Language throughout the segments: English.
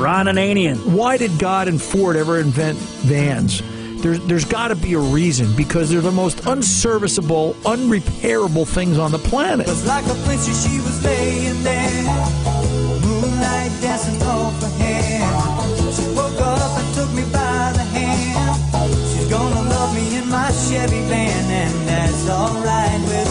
Ron Ananian. Why did God and Ford ever invent vans? There's, there's got to be a reason because they're the most unserviceable, unrepairable things on the planet. Was like a princess, she was laying there, moonlight dancing off her hair. She woke up and took me by the hand. She's gonna love me in my Chevy van, and that's alright with me.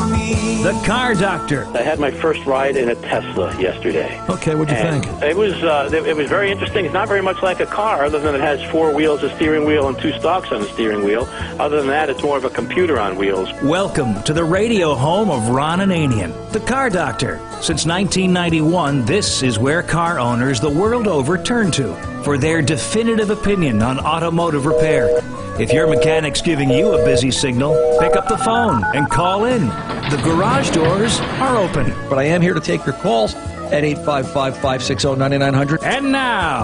The Car Doctor. I had my first ride in a Tesla yesterday. Okay, what'd you And think? It was uh, it was very interesting. It's not very much like a car, other than it has four wheels, a steering wheel, and two stalks on the steering wheel. Other than that, it's more of a computer on wheels. Welcome to the radio home of Ron Ananian, the Car Doctor. Since 1991, this is where car owners the world over turn to for their definitive opinion on automotive repair. If your mechanic's giving you a busy signal, pick up the phone and call in. The garage doors are open. But I am here to take your calls at 855 560 9900. And now,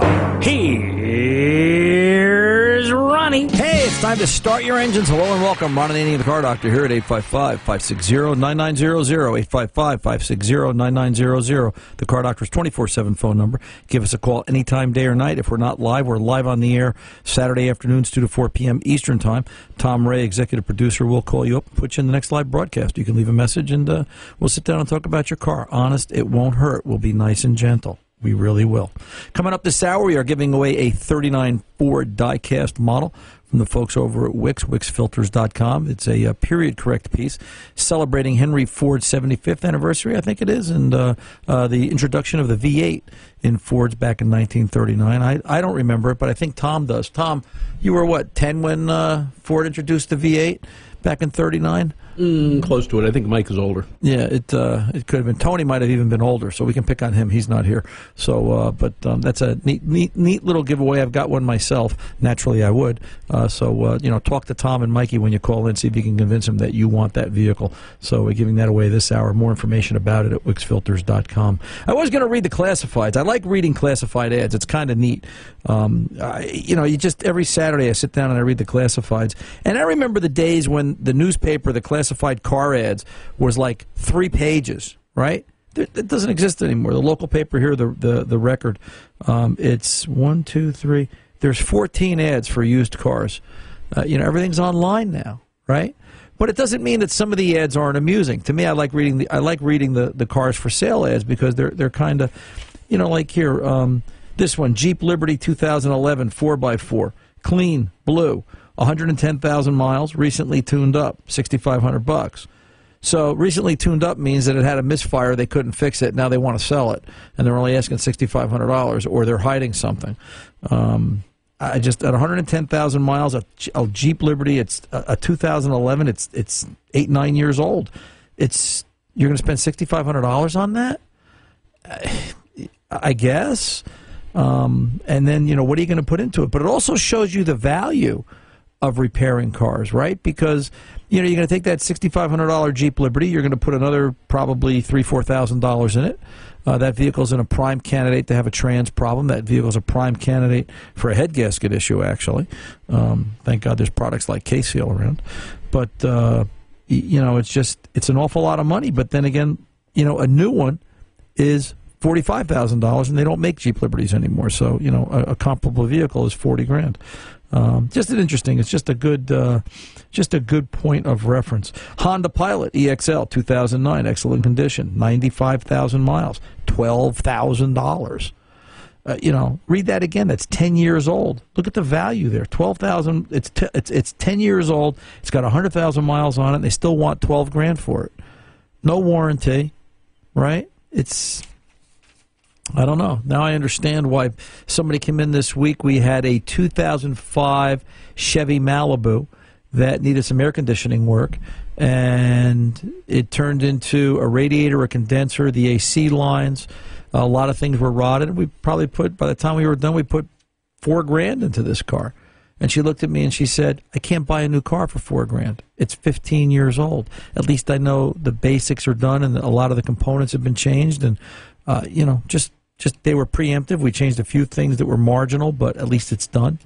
here's Ronnie. Hey, it's time to start your engines. Hello and welcome. Ron and the car doctor, here at 855 560 9900. 855 560 9900. The car doctor's 24 7 phone number. Give us a call anytime, day or night. If we're not live, we're live on the air Saturday afternoons, 2 to 4 p.m. Eastern Time. Tom Ray, executive producer, will call you up put you in the next live broadcast. You can leave a message and uh, we'll sit down and talk about your car. Honest, it won't hurt. We'll be nice and gentle. We really will. Coming up this hour, we are giving away a 39 Ford diecast model from the folks over at Wix, wixfilters.com. It's a, uh period correct piece celebrating Henry Ford's 75th anniversary, I think it is, and uh, uh, the introduction of the V8 in Fords back in 1939. I, I don't remember it, but I think Tom does. Tom, you were what, 10 when uh, Ford introduced the V8 back in 39? Mm, close to it. I think Mike is older. Yeah, it uh, it could have been Tony. Might have even been older, so we can pick on him. He's not here. So, uh, but um, that's a neat, neat, neat little giveaway. I've got one myself. Naturally, I would. Uh, so, uh, you know, talk to Tom and Mikey when you call in. See if you can convince them that you want that vehicle. So, we're giving that away this hour. More information about it at wixfilters.com. I was going to read the classifieds. I like reading classified ads. It's kind of neat. Um, I, you know, you just every Saturday I sit down and I read the classifieds, and I remember the days when the newspaper, the classified car ads, was like three pages, right? It it doesn't exist anymore. The local paper here, the the, the record, um, it's one, two, three. There's 14 ads for used cars. Uh, you know, everything's online now, right? But it doesn't mean that some of the ads aren't amusing. To me, I like reading the I like reading the, the cars for sale ads because they're they're kind of, you know, like here, um, this one Jeep Liberty 2011 4x4, clean blue, 110,000 miles, recently tuned up, 6,500 bucks. So recently tuned up means that it had a misfire, they couldn't fix it. Now they want to sell it, and they're only asking sixty five hundred dollars, or they're hiding something. Um, I just at one hundred and ten thousand miles, a, Jeep Liberty, it's a, a two thousand eleven. It's it's eight nine years old. It's you're going to spend sixty five hundred dollars on that. I guess. Um, and then, you know, what are you going to put into it? But it also shows you the value of repairing cars, right? Because, you know, you're going to take that $6,500 Jeep Liberty, you're going to put another probably three, $4,000 in it. Uh, that vehicle's in a prime candidate to have a trans problem. That vehicle's a prime candidate for a head gasket issue, actually. Um, thank God there's products like K-Seal around. But, uh, you know, it's just, it's an awful lot of money. But then again, you know, a new one is forty-five thousand dollars, and they don't make Jeep Liberties anymore. So you know, a, a comparable vehicle is forty grand. Um, just an interesting. It's just a good, uh, just a good point of reference. Honda Pilot EXL 2009, excellent condition, ninety-five thousand miles, twelve thousand dollars. Uh, you know, read that again. That's ten years old. Look at the value there. Twelve thousand. It's t- it's it's ten years old. It's got hundred thousand miles on it. And they still want twelve grand for it. No warranty, right? It's I don't know. Now I understand why somebody came in this week. We had a 2005 Chevy Malibu that needed some air conditioning work, and it turned into a radiator, a condenser, the AC lines. A lot of things were rotted. We probably put, by the time we were done, we put four grand into this car. And she looked at me and she said, I can't buy a new car for four grand. It's 15 years old. At least I know the basics are done and a lot of the components have been changed. And, uh, you know, just, just they were preemptive. We changed a few things that were marginal, but at least it's done.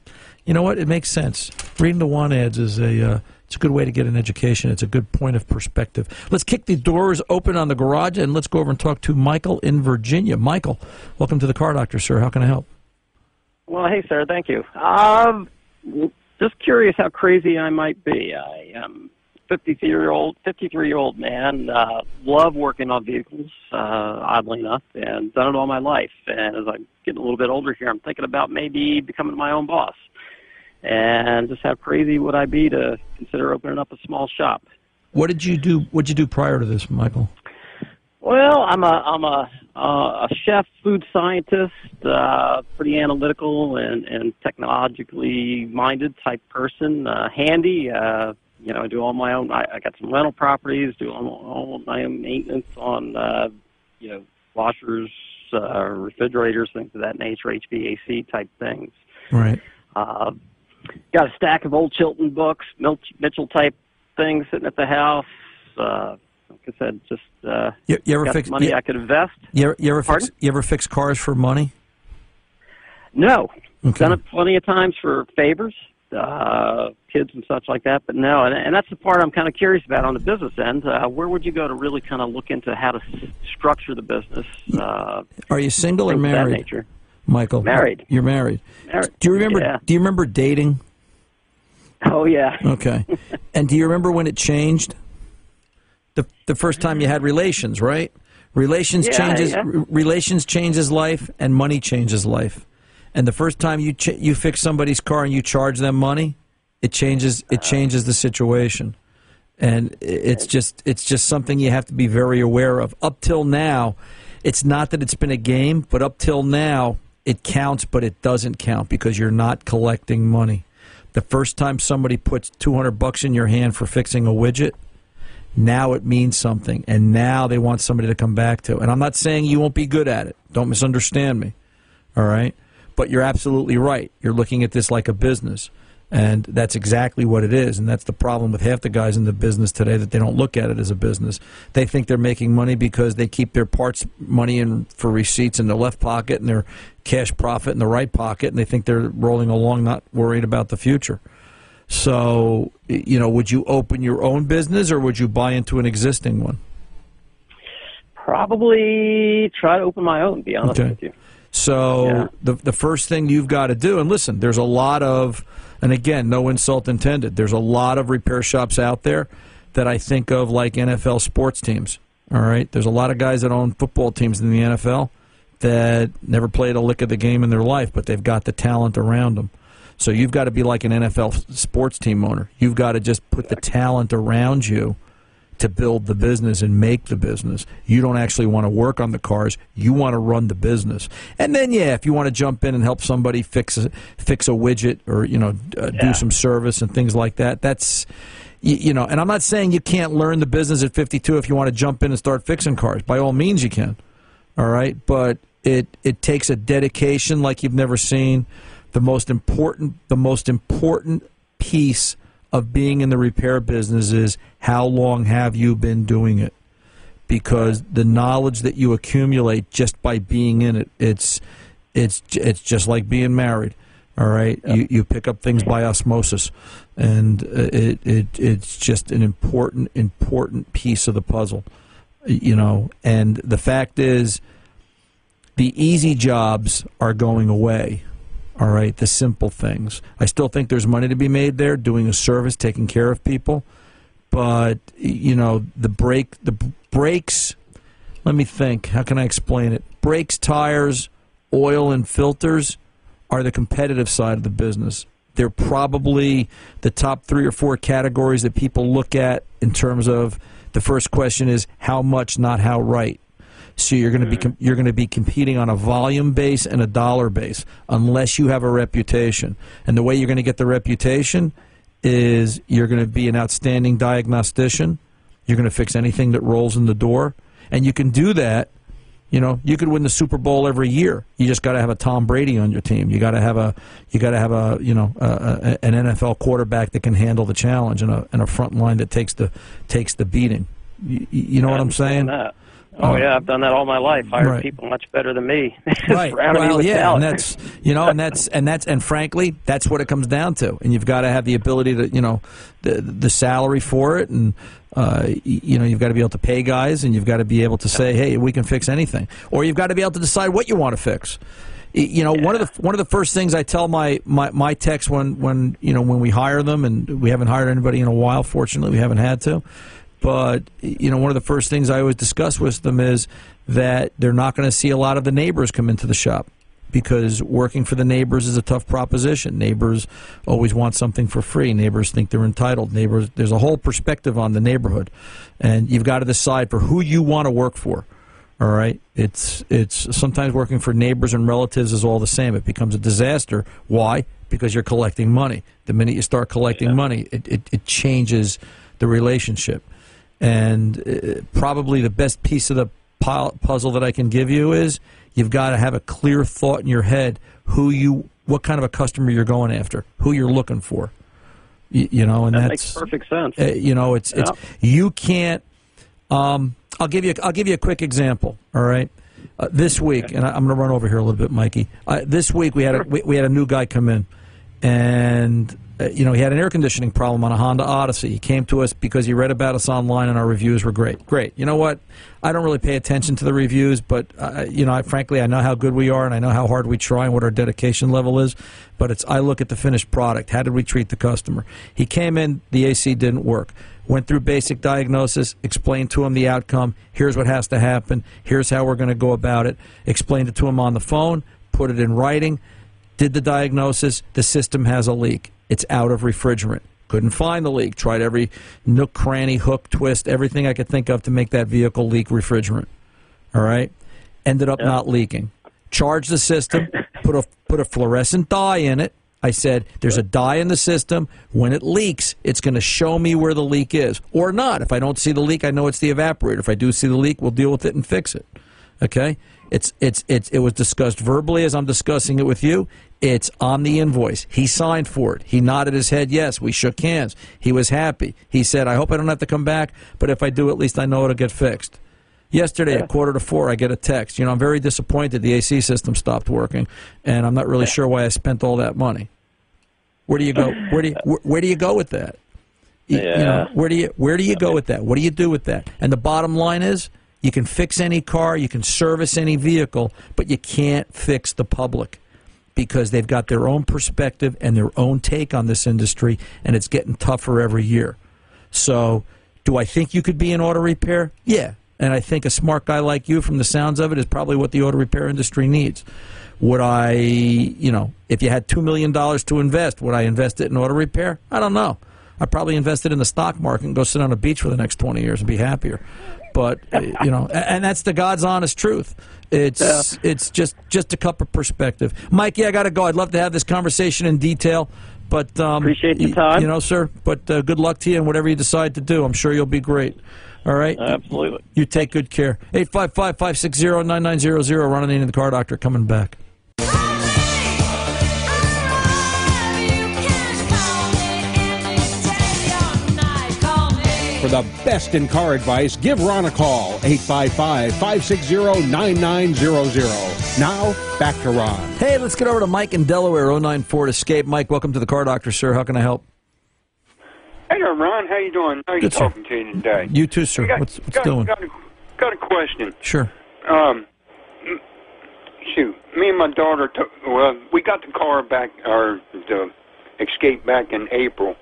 You know what? It makes sense. Reading the want ads is a, uh, it's a good way to get an education. It's a good point of perspective. Let's kick the doors open on the garage and let's go over and talk to Michael in Virginia. Michael, welcome to the Car Doctor, sir. How can I help? Well, hey, sir. Thank you. Um, just curious how crazy I might be. I am 53 year old 53 year old man. Uh, love working on vehicles, uh, oddly enough, and done it all my life. And as I'm getting a little bit older here, I'm thinking about maybe becoming my own boss. And just how crazy would I be to consider opening up a small shop? What did you do? What did you do prior to this, Michael? Well, I'm a I'm a uh, a chef, food scientist, uh, pretty analytical and and technologically minded type person. Uh, handy, uh, you know, I do all my own. I, I got some rental properties, do all, all my own maintenance on, uh, you know, washers, uh, refrigerators, things of that nature, HVAC type things. Right. Uh, got a stack of old Chilton books, Milch, Mitchell type things sitting at the house. Uh, like I said, just uh, You, you ever got fix money you, I could invest. you ever, you ever fix you ever fix cars for money? No, Okay. done it plenty of times for favors, uh, kids and such like that. But no, and, and that's the part I'm kind of curious about on the business end. Uh, where would you go to really kind of look into how to s- structure the business? Uh, Are you single or of that married, nature. Michael? Married. You're married. Married. Do you remember? Yeah. Do you remember dating? Oh yeah. Okay. and do you remember when it changed? The the first time you had relations, right? Relations Yeah, changes yeah. r- relations changes life and money changes life. And the first time you ch- you fix somebody's car and you charge them money, it changes it changes the situation. And it's just it's just something you have to be very aware of. Up till now, it's not that it's been a game, but up till now it counts but it doesn't count because you're not collecting money. The first time somebody puts 200 bucks in your hand for fixing a widget, now it means something and now they want somebody to come back to. And I'm not saying you won't be good at it. Don't misunderstand me. All right? But you're absolutely right. You're looking at this like a business. And that's exactly what it is. And that's the problem with half the guys in the business today that they don't look at it as a business. They think they're making money because they keep their parts money in for receipts in their left pocket and their cash profit in the right pocket. And they think they're rolling along, not worried about the future. So, you know, would you open your own business or would you buy into an existing one? Probably try to open my own. to Be honest Okay. with you. So Yeah. the the first thing you've got to do, and listen, there's a lot of, and again, no insult intended. There's a lot of repair shops out there that I think of like NFL sports teams. All right, there's a lot of guys that own football teams in the NFL that never played a lick of the game in their life, but they've got the talent around them. So you've got to be like an NFL sports team owner. You've got to just put the talent around you to build the business and make the business. You don't actually want to work on the cars. You want to run the business. And then, yeah, if you want to jump in and help somebody fix a, fix a widget or you know uh, do some service and things like that, that's you, you know. And I'm not saying you can't learn the business at 52 if you want to jump in and start fixing cars. By all means, you can. All right, but it it takes a dedication like you've never seen. The most important the most important piece of being in the repair business is how long have you been doing it? Because the knowledge that you accumulate just by being in it, it's it's it's just like being married. All right, you you pick up things by osmosis, and uh, it it it's just an important important piece of the puzzle, you know. And the fact is, the easy jobs are going away. All right, the simple things. I still think there's money to be made there, doing a service, taking care of people. But you know, the brake, the brakes. Let me think. How can I explain it? Brakes, tires, oil, and filters are the competitive side of the business. They're probably the top three or four categories that people look at in terms of the first question is how much, not how right. So you're going to be you're going to be competing on a volume base and a dollar base unless you have a reputation. And the way you're going to get the reputation is you're going to be an outstanding diagnostician. You're going to fix anything that rolls in the door, and you can do that. You know, you could win the Super Bowl every year. You just got to have a Tom Brady on your team. You got to have a you got to have a you know a, a, an NFL quarterback that can handle the challenge and a and a front line that takes the takes the beating. You, you know what I'm saying? That. Oh Oh. yeah, I've done that all my life. Hired Right. people much better than me. right. Surrounded me Well, yeah, talent. and that's you know, and that's and that's and frankly, that's what it comes down to. And you've got to have the ability to, you know, the the salary for it, and uh, you know, you've got to be able to pay guys, and you've got to be able to say, hey, we can fix anything, or you've got to be able to decide what you want to fix. You know, one of the one of the first things I tell my, my, my techs when, when you know when we hire them, and we haven't hired anybody in a while. Fortunately, we haven't had to. But you know, one of the first things I always discuss with them is that they're not going to see a lot of the neighbors come into the shop because working for the neighbors is a tough proposition. Neighbors always want something for free. Neighbors think they're entitled. Neighbors, there's a whole perspective on the neighborhood, and you've got to decide for who you want to work for. All right, it's it's sometimes working for neighbors and relatives is all the same. It becomes a disaster. Why? Because you're collecting money. The minute you start collecting money, it, it, it changes the relationship. And uh, probably the best piece of the puzzle that I can give you is you've got to have a clear thought in your head who you, what kind of a customer you're going after, who you're looking for. You, you know, and That that's makes perfect sense. uh, you know, it's it's you can't. Um, I'll give you I'll give you a quick example. All right, uh, this week, and I, I'm going to run over here a little bit, Mikey. Uh, this week we had a, we, we had a new guy come in, and uh, you know he had an air conditioning problem on a Honda Odyssey. He came to us because he read about us online, and our reviews were great. Great. You know what? I don't really pay attention to the reviews, but uh, you know, I, frankly, I know how good we are, and I know how hard we try, and what our dedication level is. But it's I look at the finished product. How did we treat the customer? He came in, the AC didn't work. Went through basic diagnosis, explained to him the outcome. Here's what has to happen. Here's how we're going to go about it. Explained it to him on the phone. Put it in writing. Did the diagnosis. The system has a leak. It's out of refrigerant. Couldn't find the leak. Tried every nook, cranny, hook, twist, everything I could think of to make that vehicle leak refrigerant. All right. Ended up not leaking. Charged the system. Put a put a fluorescent dye in it. I said, "There's a dye in the system. When it leaks, it's going to show me where the leak is, or not. If I don't see the leak, I know it's the evaporator. If I do see the leak, we'll deal with it and fix it." Okay. It's it's it's it was discussed verbally as I'm discussing it with you. It's on the invoice. He signed for it. He nodded his head yes. We shook hands. He was happy. He said, "I hope I don't have to come back, but if I do, at least I know it'll get fixed." Yesterday at quarter to four, I get a text. You know, I'm very disappointed the AC system stopped working, and I'm not really sure why I spent all that money. Where do you go? Where do you where, where do you go with that? You- you know, Yeah. where do you where do you go with that? What do you do with that? And the bottom line is, you can fix any car, you can service any vehicle, but you can't fix the public because they've got their own perspective and their own take on this industry, and it's getting tougher every year. So, do I think you could be in auto repair? Yeah. And I think a smart guy like you, from the sounds of it, is probably what the auto repair industry needs. Would I, you know, if you had $2 million to invest, would I invest it in auto repair? I don't know. I'd probably invest it in the stock market and go sit on a beach for the next 20 years and be happier. But, uh, you know, and that's the God's honest truth. It's it's just just a cup of perspective. Mikey, I got to go. I'd love to have this conversation in detail, but um, Appreciate the time. You know, sir. But uh, good luck to you and whatever you decide to do. I'm sure you'll be great. All right. Absolutely. You take good care. 855 560 9900. Running into the car doctor coming back. For the best in car advice, give Ron a call, 855 560 9900. Now, back to Ron. Hey, let's get over to Mike in Delaware, 09 Ford Escape. Mike, welcome to the car doctor, sir. How can I help? Hey there, Ron. How you doing? How are you Good, sir. talking to you today? You too, sir. Got- What's, what's got, doing? Got a, got a question. Sure. Um, shoot, me and my daughter took. Well, we got the car back, or the Escape back in April,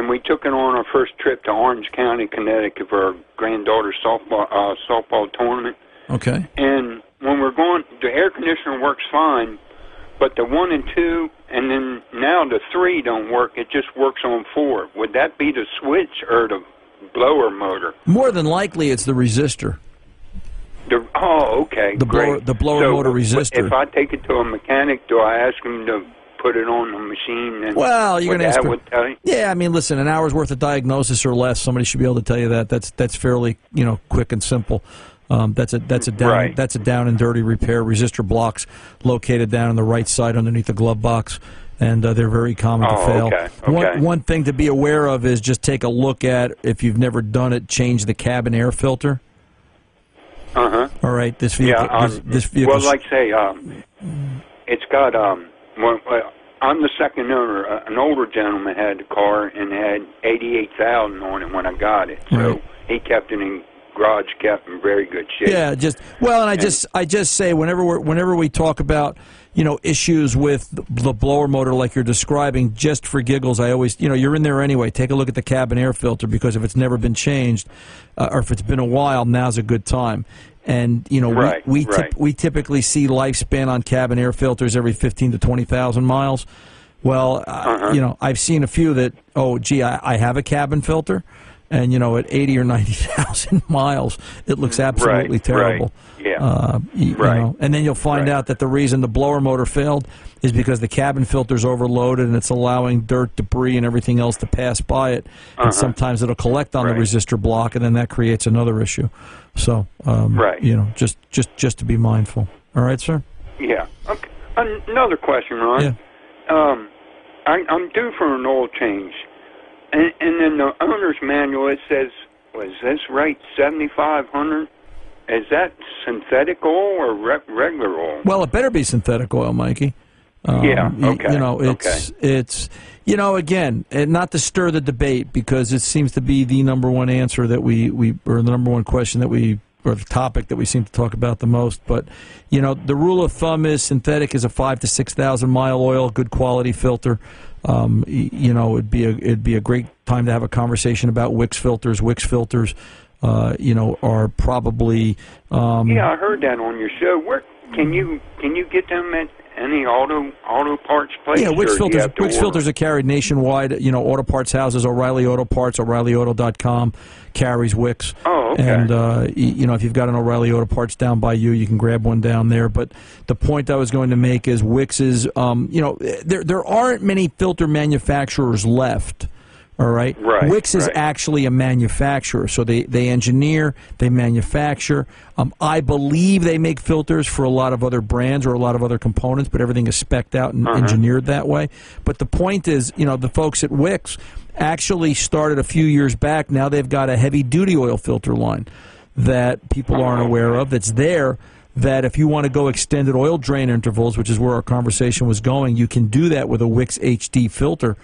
and we took it on our first trip to Orange County, Connecticut, for our granddaughter's softball uh, softball tournament. Okay. And when we're going, the air conditioner works fine, but the one and two, and then now the three don't work. It just works on four. Would that be the switch or the blower motor? More than likely, it's the resistor. The, oh, okay, The great. blower- the blower So, motor resistor. If I take it to a mechanic, do I ask him to put it on the machine? And Well, you're going to ask would tell you? Yeah, I mean, listen, an hour's worth of diagnosis or less, somebody should be able to tell you that. That's that's fairly you know quick and simple. Um, that's a that's a down Right. that's a down and dirty repair. Resistor blocks located down on the right side underneath the glove box, and uh, they're very common to Oh, fail. okay, One one thing to be aware of is just take a look at if you've never done it, change the cabin air filter. Uh huh. All right, this vehicle. Yeah. Um, this, this vehicle. well, like say, um, it's got um. Well, I'm the second owner. An older gentleman had the car and had eighty-eight thousand on it when I got it, so Right. he kept it in garage kept in very good shape. Yeah, just well, and I just I just say whenever we whenever we talk about you know issues with the blower motor like you're describing, just for giggles, I always you know you're in there anyway. Take a look at the cabin air filter because if it's never been changed, uh, or if it's been a while, now's a good time. And you know Right, we we, right. tip, we typically see lifespan on cabin air filters every fifteen to twenty thousand miles. Well, uh, Uh-huh. you know, I've seen a few that, oh, gee, I, I have a cabin filter, and you know, at eighty or ninety thousand miles, it looks absolutely right. terrible. Yeah. Uh, you Right. know, and then you'll find Right. out that the reason the blower motor failed is because the cabin filter's overloaded and it's allowing dirt, debris, and everything else to pass by it. And sometimes it'll collect on the Uh-huh. Resistor block, and then that creates another issue. So, um, Right. you know, just just just to be mindful. All right, sir. Yeah. Okay. Another question, Ron. Yeah. Um, I, I'm due for an oil change, and, and in the owner's manual it says, "Was this right? Seventy five hundred? Is that synthetic oil or re- regular oil?" Well, it better be synthetic oil, Mikey. Um, Yeah, okay, You know, it's it's you know again, and not to stir the debate because it seems to be the number one answer that we we or the number one question that we or the topic that we seem to talk about the most. But you know, the rule of thumb is synthetic is a five to six thousand mile oil, good quality filter. Um, you know, it'd be a it'd be a great time to have a conversation about Wix filters. Wix filters, uh, you know, are probably um, Yeah, I heard that on your show. Where can you can you get them at any auto auto parts place? Yeah, Wix or do you filters. Wix order? filters are carried nationwide. You know, auto parts houses, O'Reilly Auto Parts, O'ReillyAuto.com carries Wix. Oh, okay. And uh, you know, if you've got an O'Reilly Auto Parts down by you, you can grab one down there. But the point I was going to make is Wix is, um, you know, there there aren't many filter manufacturers left. All right. Right, Wix is right. actually a manufacturer, so they they engineer, they manufacture. Um, I believe they make filters for a lot of other brands or a lot of other components, but everything is specced out and engineered that way. But the point is, you know, the folks at Wix actually started a few years back. Now they've got a heavy duty oil filter line that people aren't aware of. That's there. That if you want to go extended oil drain intervals, which is where our conversation was going, you can do that with a Wix HD filter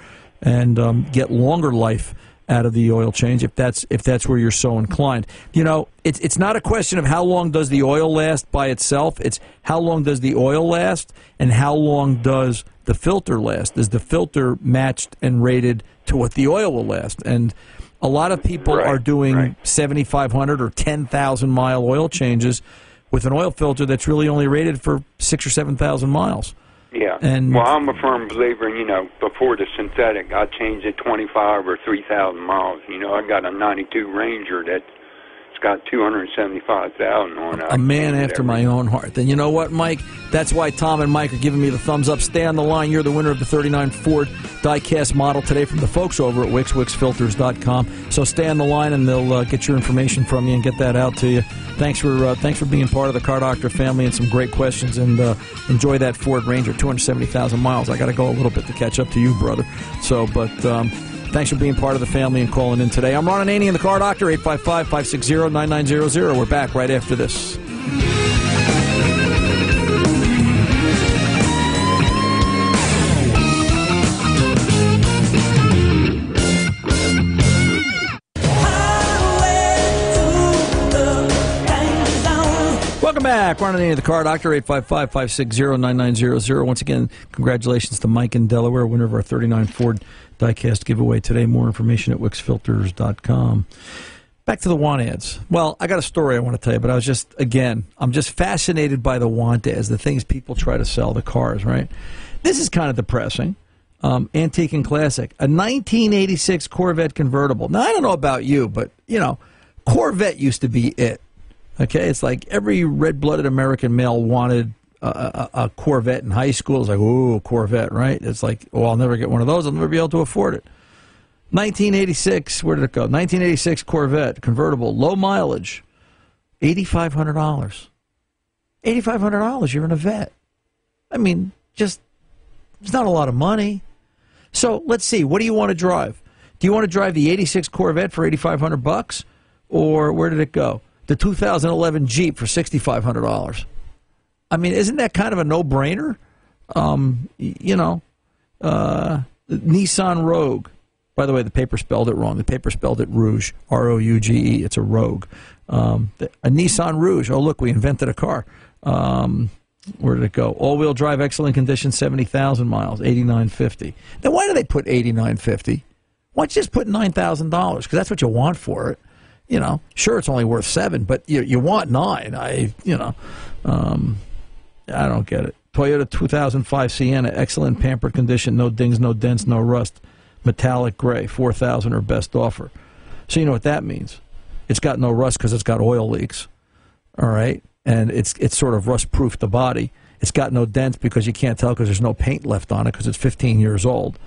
and um, get longer life out of the oil change if that's if that's where you're so inclined. You know, it's it's not a question of how long does the oil last by itself. It's how long does the oil last and how long does the filter last. Is the filter matched and rated to what the oil will last? And a lot of people Right, are doing right. 7,500 or 10,000 mile oil changes with an oil filter that's really only rated for six or 7,000 miles. Yeah. And- well, I'm a firm believer in, you know, before the synthetic, I changed it 25 or 3,000 miles. You know, I got a 92 Ranger that's got 275,000 on it. a man after my own heart. Then you know what, Mike? That's why Tom and Mike are giving me the thumbs up. Stay on the line. You're the winner of the 39 Ford diecast model today from the folks over at WixWixFilters.com. So stay on the line, and they'll uh, get your information from you and get that out to you. Thanks for uh, thanks for being part of the Car Doctor family and some great questions. And uh, enjoy that Ford Ranger, 270,000 miles. I got to go a little bit to catch up to you, brother. So, but. Um, Thanks for being part of the family and calling in today. I'm Ron Ananian, the Car Doctor, 855 560 9900. We're back right after this. Back. Ron Ananian, the Car Doctor, 855 560 9900. Once again, congratulations to Mike in Delaware, winner of our 39 Ford diecast giveaway today. More information at wixfilters.com. Back to the want ads. Well, I got a story I want to tell you, but I was just, again, I'm just fascinated by the want ads, the things people try to sell, the cars, right? This is kind of depressing. Um, antique and classic. A 1986 Corvette convertible. Now, I don't know about you, but, you know, Corvette used to be it. Okay, it's like every red-blooded American male wanted a, a, Corvette in high school. It's like, ooh, Corvette, right? It's like, oh, I'll never get one of those. I'll never be able to afford it. 1986, where did it go? 1986 Corvette convertible, low mileage, $8,500. $8,500. You're in a vet. I mean, just it's not a lot of money. So let's see. What do you want to drive? Do you want to drive the '86 Corvette for 8,500 bucks, or where did it go? The 2011 Jeep for 6,500 dollars. I mean, isn't that kind of a no-brainer? Um, you know, uh, Nissan Rogue, By the way, the paper spelled it wrong. The paper spelled it Rouge, R O U G E. It's a Rogue. Um, a Nissan Rouge. Oh, look, we invented a car. Um, where did it go? All wheel drive, excellent condition, 70,000 miles, 8950. Now, why do they put 8950? Why don't you just put $9,000? Because that's what you want for it. You know, sure, it's only worth seven, but you, you want nine. I, you know, um, I don't get it. Toyota 2005 Sienna, excellent pampered condition, no dings, no dents, no rust, metallic gray, 4000 or best offer. So you know what that means. It's got no rust because it's got oil leaks. All right, and it's it's sort of rust proof the body. It's got no dents because you can't tell because there's no paint left on it because it's 15 years old.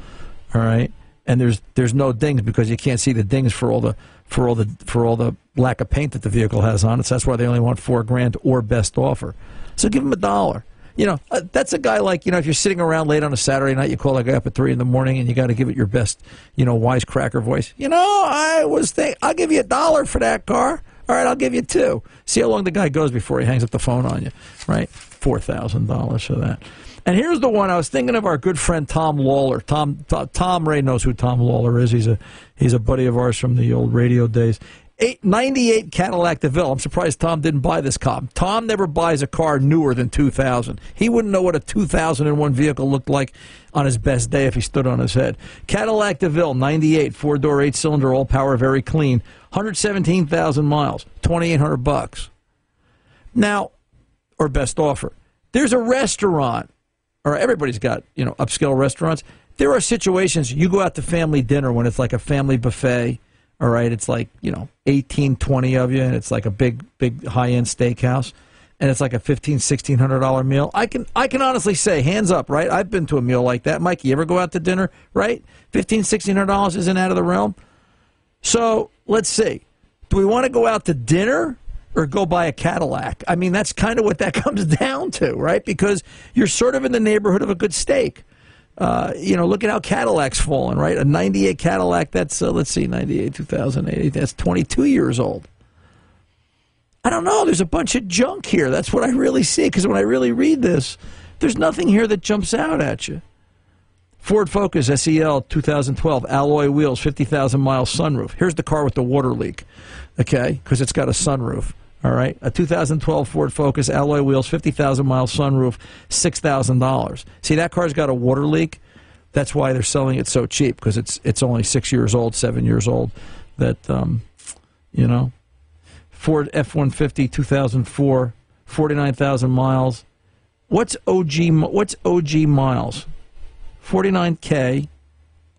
All right, and there's there's no dings because you can't see the dings for all the for all the for all the lack of paint that the vehicle has on it. So that's why they only want four grand or best offer. So give him a dollar. You know, uh, that's a guy like you know if you're sitting around late on a Saturday night, you call a guy up at three in the morning and you got to give it your best, you know, wisecracker voice. You know, I was think I'll give you a dollar for that car. All right, I'll give you two. See how long the guy goes before he hangs up the phone on you, right? Four thousand dollars for that. And here's the one I was thinking of our good friend Tom Lawler. Tom, Tom Tom Ray knows who Tom Lawler is. He's a he's a buddy of ours from the old radio days. Eight, 98 Cadillac DeVille. I'm surprised Tom didn't buy this car. Tom never buys a car newer than 2000. He wouldn't know what a 2001 vehicle looked like on his best day if he stood on his head. Cadillac DeVille, 98, four door, eight cylinder, all power, very clean. 117,000 miles, 2,800 bucks. Now, or best offer. There's a restaurant, or everybody's got, you know, upscale restaurants. There are situations you go out to family dinner when it's like a family buffet, all right? It's like, you know, 18, 20 of you, and it's like a big, big high end steakhouse. And it's like a fifteen, sixteen hundred dollar meal. I can, I can honestly say, hands up, right? I've been to a meal like that. Mikey, you ever go out to dinner, right? Fifteen, sixteen hundred dollars isn't out of the realm. So let's see. Do we want to go out to dinner or go buy a Cadillac? I mean, that's kind of what that comes down to, right? Because you're sort of in the neighborhood of a good steak. Uh, you know, look at how Cadillac's fallen, right? A 98 Cadillac, that's, uh, let's see, 98, 2008, that's 22 years old. I don't know. There's a bunch of junk here. That's what I really see. Because when I really read this, there's nothing here that jumps out at you. Ford Focus SEL 2012 alloy wheels, 50,000 miles sunroof. Here's the car with the water leak, okay? Because it's got a sunroof. All right, a 2012 Ford Focus alloy wheels, 50,000 miles sunroof, $6,000. See that car's got a water leak. That's why they're selling it so cheap because it's it's only six years old, seven years old. That um, you know, Ford F 150 2004, 49,000 miles. What's OG? What's OG miles? 49K,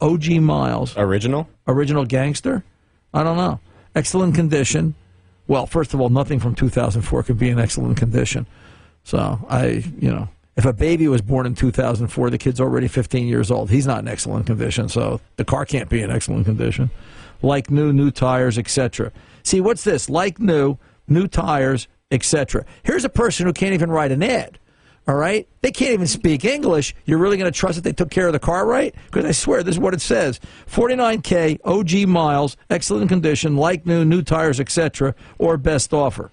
OG miles. Original? Original gangster? I don't know. Excellent condition. Well, first of all, nothing from 2004 could be in excellent condition. So I, you know, if a baby was born in 2004, the kid's already 15 years old. He's not in excellent condition, so the car can't be in excellent condition. Like new, new tires, etc. See, what's this? Like new, new tires, etc. Here's a person who can't even write an ad. All right? They can't even speak English. You're really going to trust that they took care of the car right? Because I swear, this is what it says 49K, OG miles, excellent condition, like new, new tires, etc., or best offer.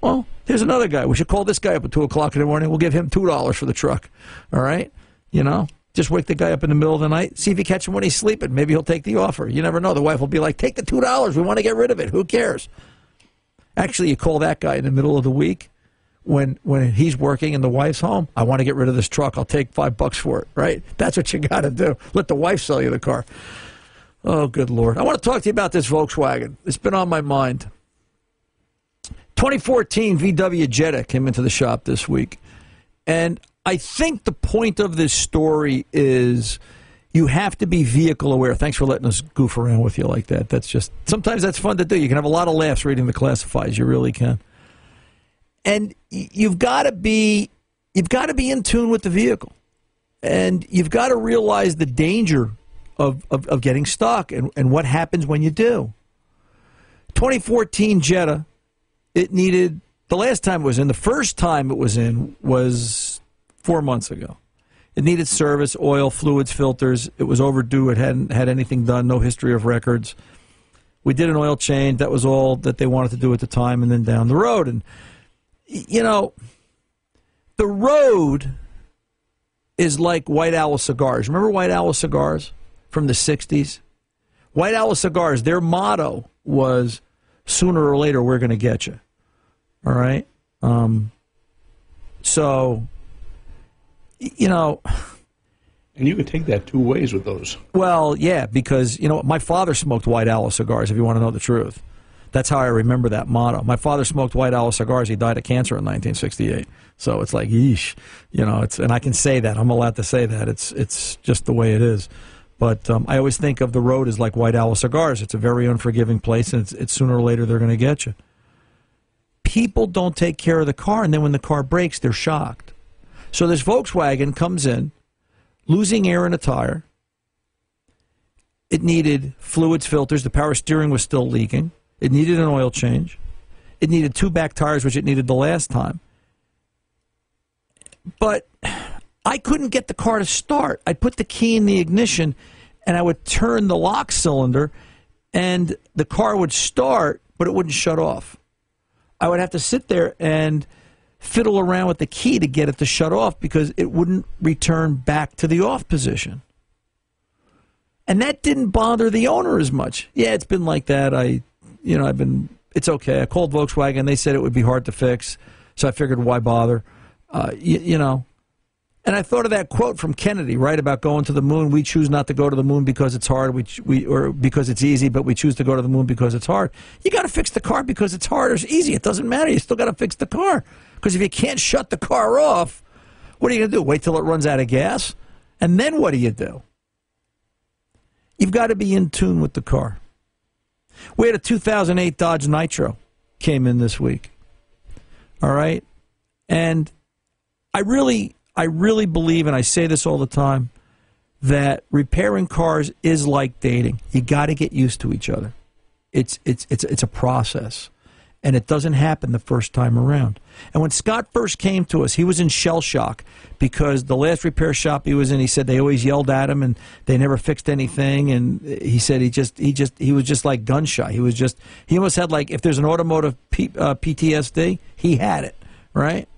Well, here's another guy. We should call this guy up at 2 o'clock in the morning. We'll give him $2 for the truck. All right? You know? Just wake the guy up in the middle of the night. See if you catch him when he's sleeping. Maybe he'll take the offer. You never know. The wife will be like, take the $2. We want to get rid of it. Who cares? Actually, you call that guy in the middle of the week when when he's working and the wife's home. I want to get rid of this truck. I'll take five bucks for it. Right? That's what you got to do. Let the wife sell you the car. Oh, good lord! I want to talk to you about this Volkswagen. It's been on my mind. 2014 VW Jetta came into the shop this week, and I think the point of this story is you have to be vehicle aware. Thanks for letting us goof around with you like that. That's just sometimes that's fun to do. You can have a lot of laughs reading the classifieds. You really can. And you've got to be you've got to be in tune with the vehicle, and you've got to realize the danger of, of, of getting stuck and, and what happens when you do. 2014 Jetta, it needed the last time it was in. The first time it was in was four months ago. It needed service, oil, fluids, filters. It was overdue. It hadn't had anything done, no history of records. We did an oil change. That was all that they wanted to do at the time, and then down the road. And, you know, the road is like White Owl cigars. Remember White Owl cigars from the 60s? White Owl Cigars, their motto was sooner or later we're going to get you. All right? Um, so, you know, And you can take that two ways with those. well, yeah, because, you know, my father smoked White Owl cigars, if you want to know the truth. That's how I remember that motto. My father smoked White Owl cigars. He died of cancer in 1968. So it's like, yeesh, you know. It's and I can say that. I'm allowed to say that. It's it's just the way it is. But um, I always think of the road as like White Owl cigars. It's a very unforgiving place, and it's, it's sooner or later they're going to get you. People don't take care of the car, and then when the car breaks, they're shocked. So this Volkswagen comes in, losing air in a tire. It needed fluids filters. The power steering was still leaking. It needed an oil change. It needed two back tires, which it needed the last time. But I couldn't get the car to start. I'd put the key in the ignition and I would turn the lock cylinder and the car would start, but it wouldn't shut off. I would have to sit there and fiddle around with the key to get it to shut off because it wouldn't return back to the off position. And that didn't bother the owner as much. Yeah, it's been like that. I, you know, I've been, it's okay. I called Volkswagen. They said it would be hard to fix. So I figured, why bother? Uh, you, you know, and I thought of that quote from Kennedy, right, about going to the moon. We choose not to go to the moon because it's hard, we, we or because it's easy, but we choose to go to the moon because it's hard. You got to fix the car because it's hard or it's easy. It doesn't matter. You still got to fix the car because if you can't shut the car off, what are you going to do? Wait till it runs out of gas, and then what do you do? You've got to be in tune with the car. We had a 2008 Dodge Nitro came in this week. All right, and I really, I really believe, and I say this all the time, that repairing cars is like dating. You got to get used to each other. It's it's it's it's a process, and it doesn't happen the first time around. And when Scott first came to us, he was in shell shock because the last repair shop he was in, he said they always yelled at him and they never fixed anything. And he said he just he just he was just like gun shy. He was just he almost had like if there's an automotive P, uh, PTSD, he had it right.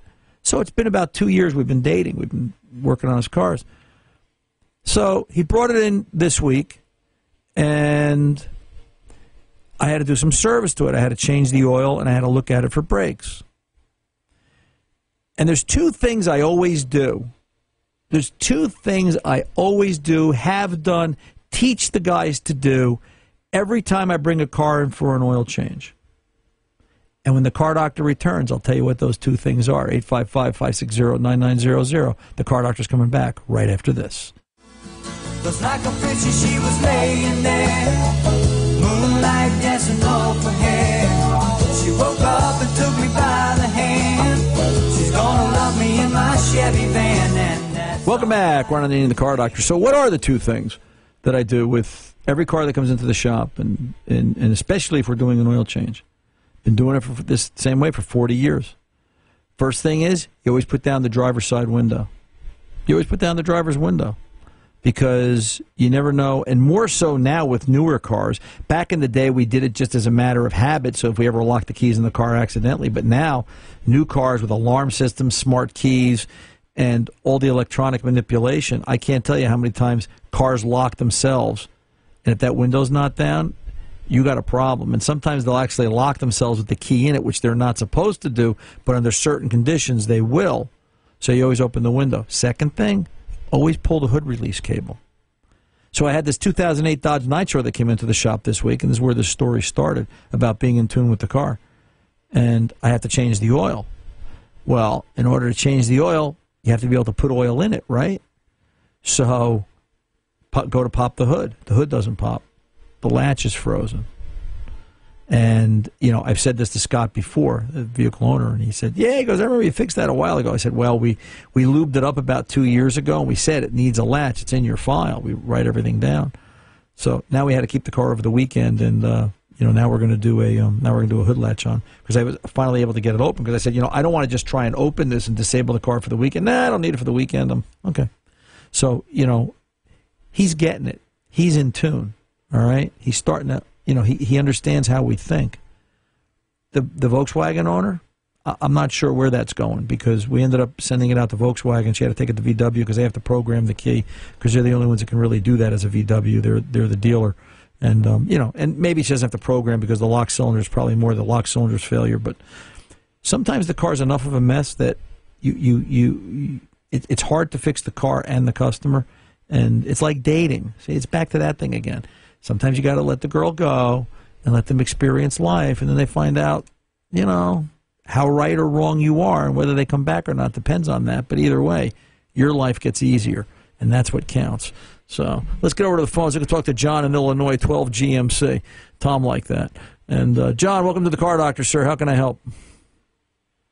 So it's been about two years we've been dating. We've been working on his cars. So he brought it in this week, and I had to do some service to it. I had to change the oil, and I had to look at it for brakes. And there's two things I always do. There's two things I always do, have done, teach the guys to do every time I bring a car in for an oil change. And when the car doctor returns, I'll tell you what those two things are 855 560 9900. The car doctor's coming back right after this. Welcome back. We're on the the car doctor. So, what are the two things that I do with every car that comes into the shop, and, and, and especially if we're doing an oil change? Been doing it for this same way for 40 years. First thing is, you always put down the driver's side window. You always put down the driver's window because you never know, and more so now with newer cars. Back in the day, we did it just as a matter of habit. So if we ever locked the keys in the car accidentally, but now new cars with alarm systems, smart keys, and all the electronic manipulation, I can't tell you how many times cars lock themselves, and if that window's not down. You got a problem, and sometimes they'll actually lock themselves with the key in it, which they're not supposed to do. But under certain conditions, they will. So you always open the window. Second thing, always pull the hood release cable. So I had this 2008 Dodge Nitro that came into the shop this week, and this is where this story started about being in tune with the car. And I have to change the oil. Well, in order to change the oil, you have to be able to put oil in it, right? So go to pop the hood. The hood doesn't pop. The latch is frozen. And, you know, I've said this to Scott before, the vehicle owner, and he said, Yeah, he goes, I remember you fixed that a while ago. I said, Well, we, we lubed it up about two years ago, and we said it needs a latch. It's in your file. We write everything down. So now we had to keep the car over the weekend, and, uh, you know, now we're going to do a um, now we're going to do a hood latch on because I was finally able to get it open because I said, you know, I don't want to just try and open this and disable the car for the weekend. Nah, I don't need it for the weekend. I'm okay. So you know, he's getting it. He's in tune. All right. He's starting to. You know, he he understands how we think. The the Volkswagen owner, I- I'm not sure where that's going because we ended up sending it out to Volkswagen. She had to take it to VW because they have to program the key because they're the only ones that can really do that as a VW. They're they're the dealer, And um, you know, and maybe she doesn't have to program because the lock cylinder is probably more the lock cylinder's failure. But sometimes the car's enough of a mess that you you you, you it, it's hard to fix the car and the customer. And it's like dating. See, it's back to that thing again. Sometimes you got to let the girl go and let them experience life, and then they find out, you know, how right or wrong you are, and whether they come back or not depends on that. But either way, your life gets easier, and that's what counts. So let's get over to the phones. We can talk to John in Illinois, 12 GMC. Tom like that. And uh, John, welcome to the Car Doctor, sir. How can I help?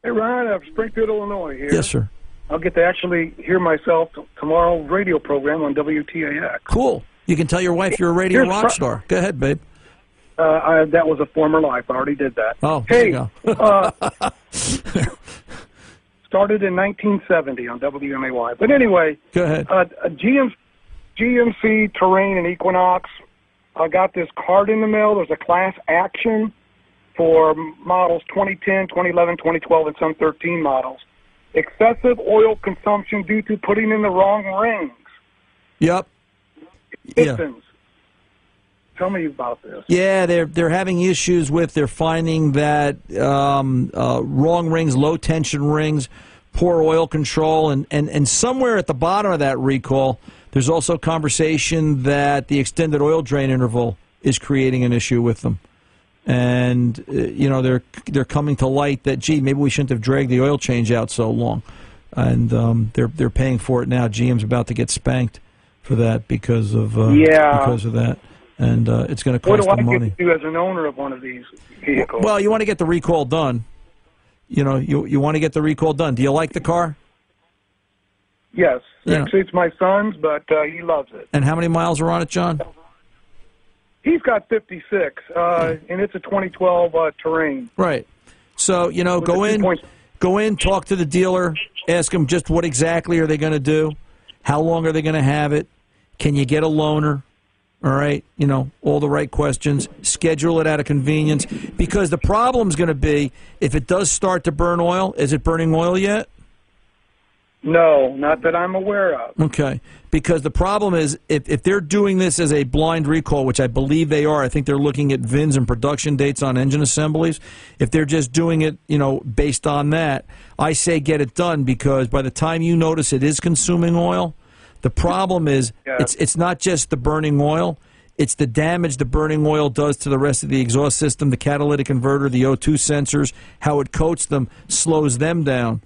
Hey, Ryan, I'm Springfield, Illinois here. Yes, sir. I'll get to actually hear myself tomorrow radio program on WTAX. Cool. You can tell your wife you're a radio Here's rock star. Go ahead, babe. Uh, I, that was a former life. I already did that. Oh, there hey, you go. uh, started in 1970 on WMAY. But anyway, Go ahead. uh, GMC Terrain and Equinox. I got this card in the mail. There's a class action for models 2010, 2011, 2012, and some 13 models. Excessive oil consumption due to putting in the wrong rings. Yep. Yeah. Tell me about this. Yeah, they're they're having issues with. They're finding that um, uh, wrong rings, low tension rings, poor oil control, and, and and somewhere at the bottom of that recall, there's also conversation that the extended oil drain interval is creating an issue with them. And uh, you know they're they're coming to light that gee maybe we shouldn't have dragged the oil change out so long, and um, they're they're paying for it now. GM's about to get spanked for that because of uh, Yeah. because of that, and uh, it's going to cost What do I them money. get to do as an owner of one of these vehicles? Well, you want to get the recall done. You know, you you want to get the recall done. Do you like the car? Yes. Yeah. Actually, it's my son's, but uh, he loves it. And how many miles are on it, John? He's got 56, uh, and it's a 2012 uh, Terrain. Right. So you know, With go in, points- go in, talk to the dealer, ask them just what exactly are they going to do, how long are they going to have it, can you get a loaner, all right, you know, all the right questions, schedule it out of convenience, because the problem's going to be if it does start to burn oil. Is it burning oil yet? No, not that I'm aware of. Okay. Because the problem is, if, if they're doing this as a blind recall, which I believe they are, I think they're looking at VINs and production dates on engine assemblies. If they're just doing it, you know, based on that, I say get it done because by the time you notice it is consuming oil, the problem is Yeah. it's it's not just the burning oil. It's the damage the burning oil does to the rest of the exhaust system, the catalytic converter, the O2 sensors, how it coats them, slows them down.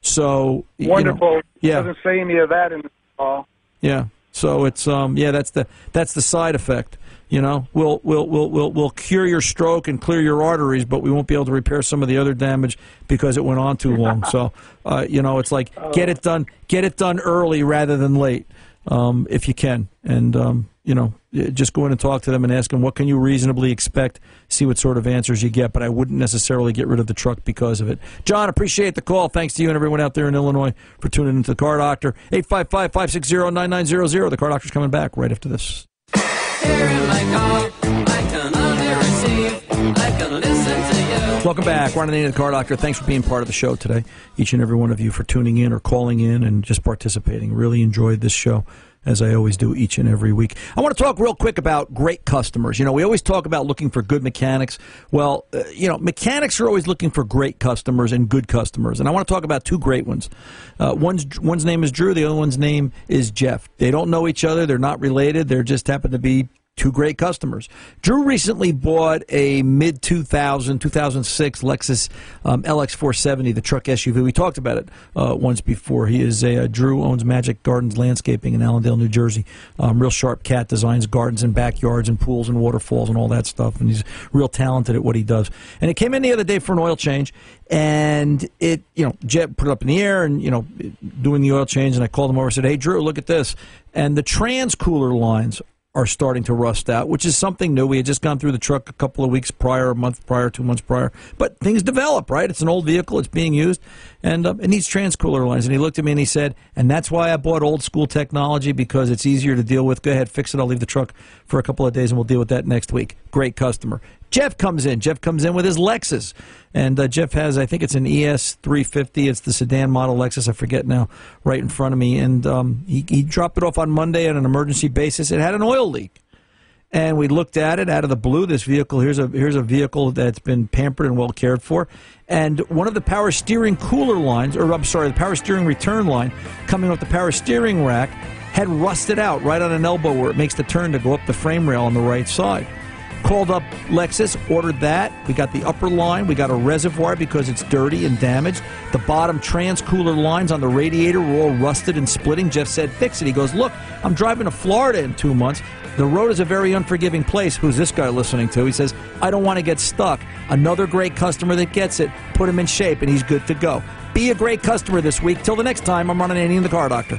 So you know, Wonderful. yeah. Doesn't say any of that in the yeah. So it's um yeah that's the that's the side effect. You know, we'll we'll we'll we'll we'll cure your stroke and clear your arteries, but we won't be able to repair some of the other damage because it went on too long. So, uh, you know, it's like get it done, get it done early rather than late, um, if you can. And um, you know, just go in and talk to them and ask them what can you reasonably expect. See what sort of answers you get. But I wouldn't necessarily get rid of the truck because of it. John, appreciate the call. Thanks to you and everyone out there in Illinois for tuning into the Car Doctor. 855-560-9900. The Car Doctor's coming back right after this. Welcome back. Ron Ananian, the Car Doctor. Thanks for being part of the show today. Each and every one of you for tuning in or calling in and just participating. Really enjoyed this show, as I always do each and every week. I want to talk real quick about great customers. You know, we always talk about looking for good mechanics. Well, uh, you know, mechanics are always looking for great customers and good customers. And I want to talk about two great ones. Uh, one's one's name is Drew. The other one's name is Jeff. They don't know each other. They're not related. They're just happen to be two great customers. Drew recently bought a mid 2000, 2006 Lexus um, LX470, the truck SUV. We talked about it uh, once before. He is a, uh, Drew owns Magic Gardens Landscaping in Allendale, New Jersey. Um, real sharp cat, designs gardens and backyards and pools and waterfalls and all that stuff. And he's real talented at what he does. And it came in the other day for an oil change. And it, you know, Jet put it up in the air and, you know, doing the oil change. And I called him over and said, Hey, Drew, look at this. And the trans cooler lines are starting to rust out, which is something new. We had just gone through the truck a couple of weeks prior, a month prior, two months prior. But things develop, right? It's an old vehicle, it's being used, and um, it needs transcooler lines. And he looked at me and he said, and that's why I bought old school technology because it's easier to deal with. Go ahead, fix it. I'll leave the truck for a couple of days and we'll deal with that next week. Great customer. Jeff comes in. Jeff comes in with his Lexus. And uh, Jeff has, I think it's an ES 350. It's the sedan model Lexus. I forget now, right in front of me. And um, he, he dropped it off on Monday on an emergency basis. It had an oil leak. and we looked at it out of the blue. This vehicle here's a here's a vehicle that's been pampered and well cared for, and one of the power steering cooler lines, or I'm sorry, the power steering return line coming off the power steering rack had rusted out right on an elbow where it makes the turn to go up the frame rail on the right side. Called up Lexus, ordered that. We got the upper line. We got a reservoir because it's dirty and damaged. The bottom trans cooler lines on the radiator were all rusted and splitting. Jeff said, fix it. He goes, look, I'm driving to Florida in two months. The road is a very unforgiving place. Who's this guy listening to? He says, I don't want to get stuck. Another great customer that gets it, put him in shape, and he's good to go. Be a great customer this week. Till the next time, I'm Ron Ananian and the Car Doctor.